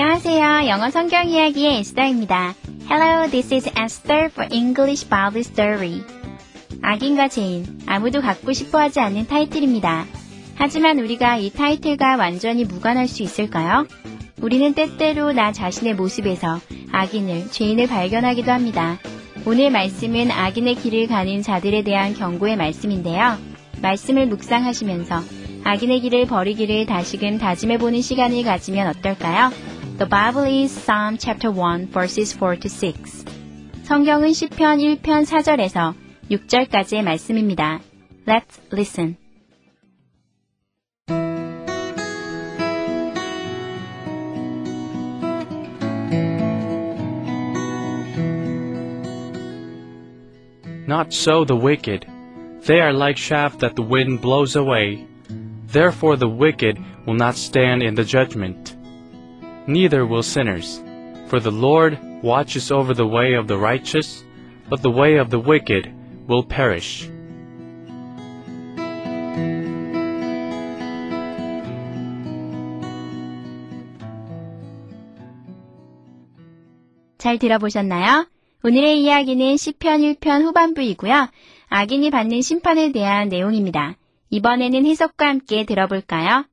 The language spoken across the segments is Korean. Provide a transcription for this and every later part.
안녕하세요. 영어 성경 이야기의 에스더입니다. Hello, this is Esther for English Bible Story. 악인과 죄인, 아무도 갖고 싶어 하지 않는 타이틀입니다. 하지만 우리가 이 타이틀과 완전히 무관할 수 있을까요? 우리는 때때로 나 자신의 모습에서 악인을, 죄인을 발견하기도 합니다. 오늘 말씀은 악인의 길을 가는 자들에 대한 경고의 말씀인데요. 말씀을 묵상하시면서 악인의 길을 버리기를 다시금 다짐해보는 시간을 가지면 어떨까요? The Bible is Psalm chapter 1 verses 4 to 6. 성경은 시편 1편 4절에서 6절까지의 말씀입니다. Let's listen. Not so the wicked. They are like chaff that the wind blows away. Therefore the wicked will not stand in the judgment. Neither will sinners. For the Lord watches over the way of the righteous, but the way of the wicked will perish. 잘 들어보셨나요? 오늘의 이야기는 시편 1편 후반부이고요. 악인이 받는 심판에 대한 내용입니다. 이번에는 해석과 함께 들어볼까요?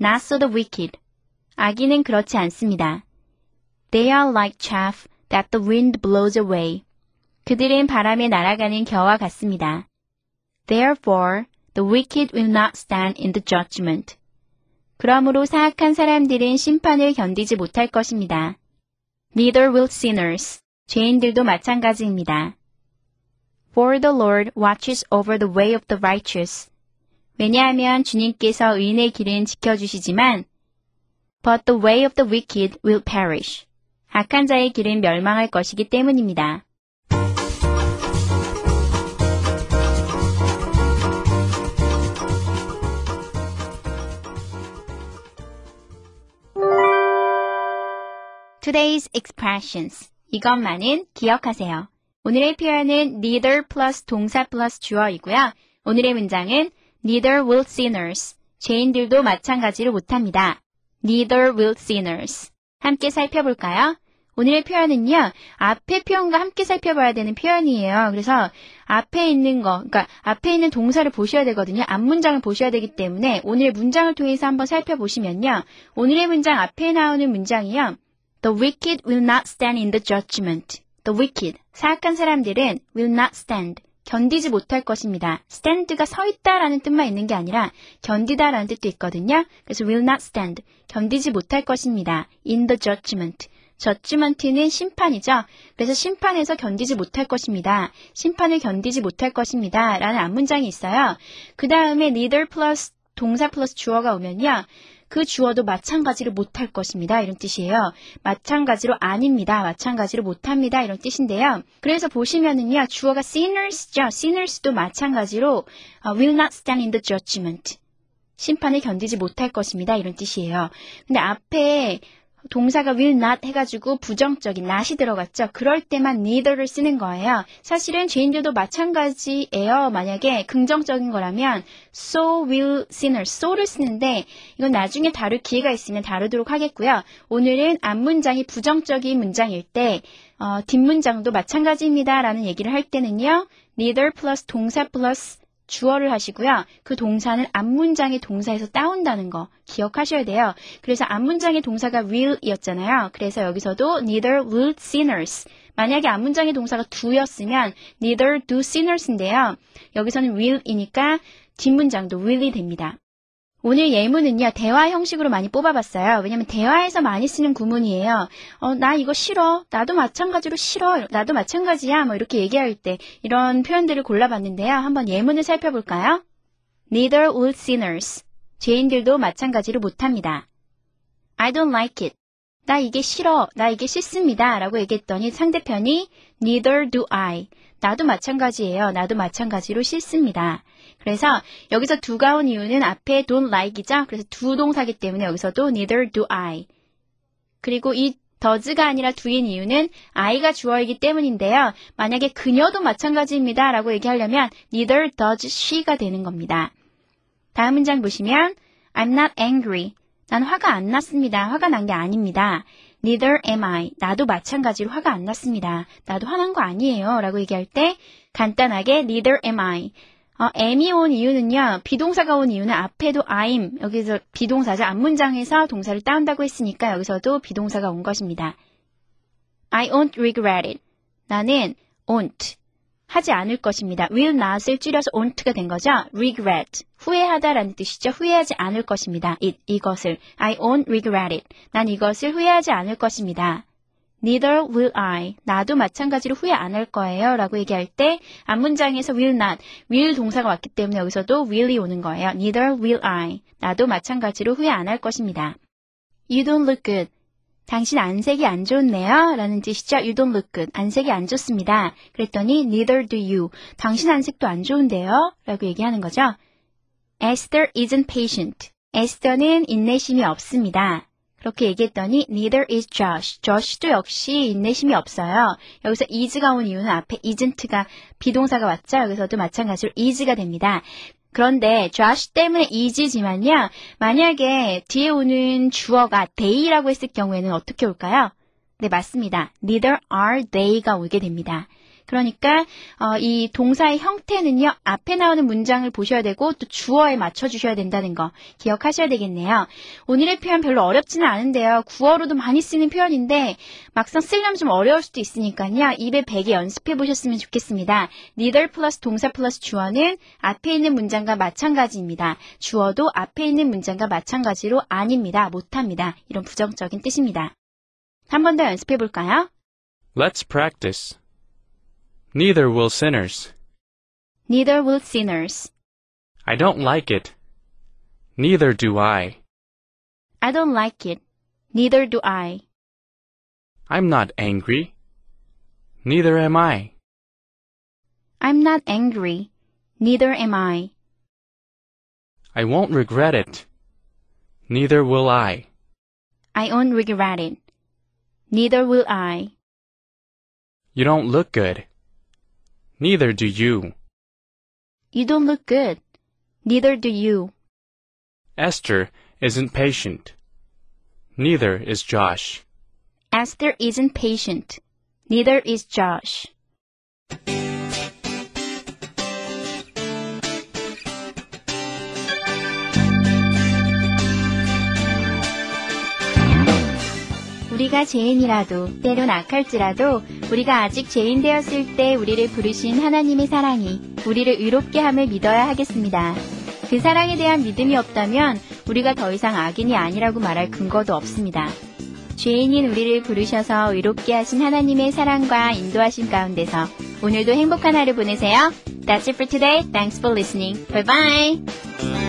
Not so the wicked. 악인은 그렇지 않습니다. They are like chaff that the wind blows away. 그들은 바람에 날아가는 겨와 같습니다. Therefore, the wicked will not stand in the judgment. 그러므로 사악한 사람들은 심판을 견디지 못할 것입니다. Neither will sinners. 죄인들도 마찬가지입니다. For the Lord watches over the way of the righteous. 왜냐하면 주님께서 의인의 길은 지켜주시지만 But the way of the wicked will perish. 악한 자의 길은 멸망할 것이기 때문입니다. Today's expressions. 이것만은 기억하세요. 오늘의 표현은 neither plus 동사 plus 주어이고요. 오늘의 문장은 neither will sinners. 죄인들도 마찬가지로 못합니다. neither will sinners. 함께 살펴볼까요? 오늘의 표현은요, 앞에 표현과 함께 살펴봐야 되는 표현이에요. 그래서 앞에 있는 거, 그러니까 앞에 있는 동사를 보셔야 되거든요. 앞 문장을 보셔야 되기 때문에 오늘의 문장을 통해서 한번 살펴보시면요. 오늘의 문장 앞에 나오는 문장이요. The wicked will not stand in the judgment. The wicked, 사악한 사람들은 will not stand. 견디지 못할 것입니다. stand가 서 있다라는 뜻만 있는 게 아니라 견디다라는 뜻도 있거든요. 그래서 will not stand. 견디지 못할 것입니다. in the judgment. judgment는 심판이죠. 그래서 심판에서 견디지 못할 것입니다. 심판을 견디지 못할 것입니다. 라는 앞문장이 있어요. 그 다음에 neither plus 동사 플러스 주어가 오면요. 그 주어도 마찬가지로 못할 것입니다. 이런 뜻이에요. 마찬가지로 아닙니다. 마찬가지로 못합니다. 이런 뜻인데요. 그래서 보시면은요. 주어가 sinners죠. sinners도 마찬가지로 will not stand in the judgment. 심판을 견디지 못할 것입니다. 이런 뜻이에요. 근데 앞에 동사가 will not 해가지고 부정적인 not이 들어갔죠. 그럴 때만 neither를 쓰는 거예요. 사실은 죄인들도 마찬가지예요. 만약에 긍정적인 거라면 so will sinners, so를 쓰는데 이건 나중에 다룰 기회가 있으면 다루도록 하겠고요. 오늘은 앞문장이 부정적인 문장일 때 어, 뒷문장도 마찬가지입니다. 라는 얘기를 할 때는요. neither 플러스 동사 플러스 주어를 하시고요. 그 동사는 앞문장의 동사에서 따온다는 거 기억하셔야 돼요. 그래서 앞문장의 동사가 will이었잖아요. 그래서 여기서도 neither will sinners. 만약에 앞문장의 동사가 do였으면 neither do sinners인데요. 여기서는 will이니까 뒷문장도 will이 됩니다. 오늘 예문은요, 대화 형식으로 많이 뽑아봤어요. 왜냐면 대화에서 많이 쓰는 구문이에요. 어, 나 이거 싫어. 나도 마찬가지로 싫어. 나도 마찬가지야. 뭐 이렇게 얘기할 때 이런 표현들을 골라봤는데요. 한번 예문을 살펴볼까요? Neither will sinners. 죄인들도 마찬가지로 못합니다. I don't like it. 나 이게 싫어. 나 이게 싫습니다. 라고 얘기했더니 상대편이 Neither do I. 나도 마찬가지예요. 나도 마찬가지로 싫습니다. 그래서 여기서 두가 온 이유는 앞에 don't like이죠. 그래서 두 동사기 때문에 여기서도 neither do I. 그리고 이 does가 아니라 do인 이유는 I가 주어이기 때문인데요. 만약에 그녀도 마찬가지입니다. 라고 얘기하려면 neither does she가 되는 겁니다. 다음 문장 보시면 I'm not angry. 난 화가 안 났습니다. 화가 난 게 아닙니다. Neither am I. 나도 마찬가지로 화가 안 났습니다. 나도 화난 거 아니에요. 라고 얘기할 때 간단하게 neither am I. 어, am이 온 이유는요. 비동사가 온 이유는 앞에도 I'm. 여기서 비동사죠. 앞문장에서 동사를 따온다고 했으니까 여기서도 비동사가 온 것입니다. I won't regret it. 나는 won't. 하지 않을 것입니다. will not을 줄여서 won't가 된 거죠. regret. 후회하다라는 뜻이죠. 후회하지 않을 것입니다. it, 이것을. I won't regret it. 난 이것을 후회하지 않을 것입니다. Neither will I. 나도 마찬가지로 후회 안 할 거예요. 라고 얘기할 때 앞문장에서 will not, will 동사가 왔기 때문에 여기서도 will이 오는 거예요. Neither will I. 나도 마찬가지로 후회 안 할 것입니다. You don't look good. 당신 안색이 안 좋네요. 라는 뜻이죠. You don't look good. 안색이 안 좋습니다. 그랬더니 neither do you. 당신 안색도 안 좋은데요. 라고 얘기하는 거죠. Esther isn't patient. 에스더는 인내심이 없습니다. 그렇게 얘기했더니 neither is Josh. Josh도 역시 인내심이 없어요. 여기서 is가 온 이유는 앞에 isn't가 비동사가 왔죠. 여기서도 마찬가지로 is가 됩니다. 그런데 Josh 때문에 is지만요. 만약에 뒤에 오는 주어가 they라고 했을 경우에는 어떻게 올까요? 네, 맞습니다. neither are they가 오게 됩니다. 그러니까 어, 이 동사의 형태는요. 앞에 나오는 문장을 보셔야 되고 또 주어에 맞춰 주셔야 된다는 거 기억하셔야 되겠네요. 오늘의 표현 별로 어렵지는 않은데요. 구어로도 많이 쓰는 표현인데 막상 쓰려면 좀 어려울 수도 있으니까요. 입에 베개 연습해 보셨으면 좋겠습니다. neither 플러스 동사 플러스 주어는 앞에 있는 문장과 마찬가지입니다. 주어도 앞에 있는 문장과 마찬가지로 아닙니다. 못합니다. 이런 부정적인 뜻입니다. 한 번 더 연습해 볼까요? Let's practice. Neither will sinners. Neither will sinners. I don't like it. Neither do I. I don't like it. Neither do I. I'm not angry. Neither am I. I'm not angry. Neither am I. I won't regret it. Neither will I. I won't regret it. Neither will I. You don't look good. Neither do you. You don't look good. Neither do you. Esther isn't patient. Neither is Josh. Esther isn't patient. Neither is Josh. 우리가 죄인이라도 때론 악할지라도 우리가 아직 죄인 되었을 때 우리를 부르신 하나님의 사랑이 우리를 의롭게 함을 믿어야 하겠습니다. 그 사랑에 대한 믿음이 없다면 우리가 더 이상 악인이 아니라고 말할 근거도 없습니다. 죄인인 우리를 부르셔서 의롭게 하신 하나님의 사랑과 인도하심 가운데서 오늘도 행복한 하루 보내세요. That's it for today. Thanks for listening. Bye bye.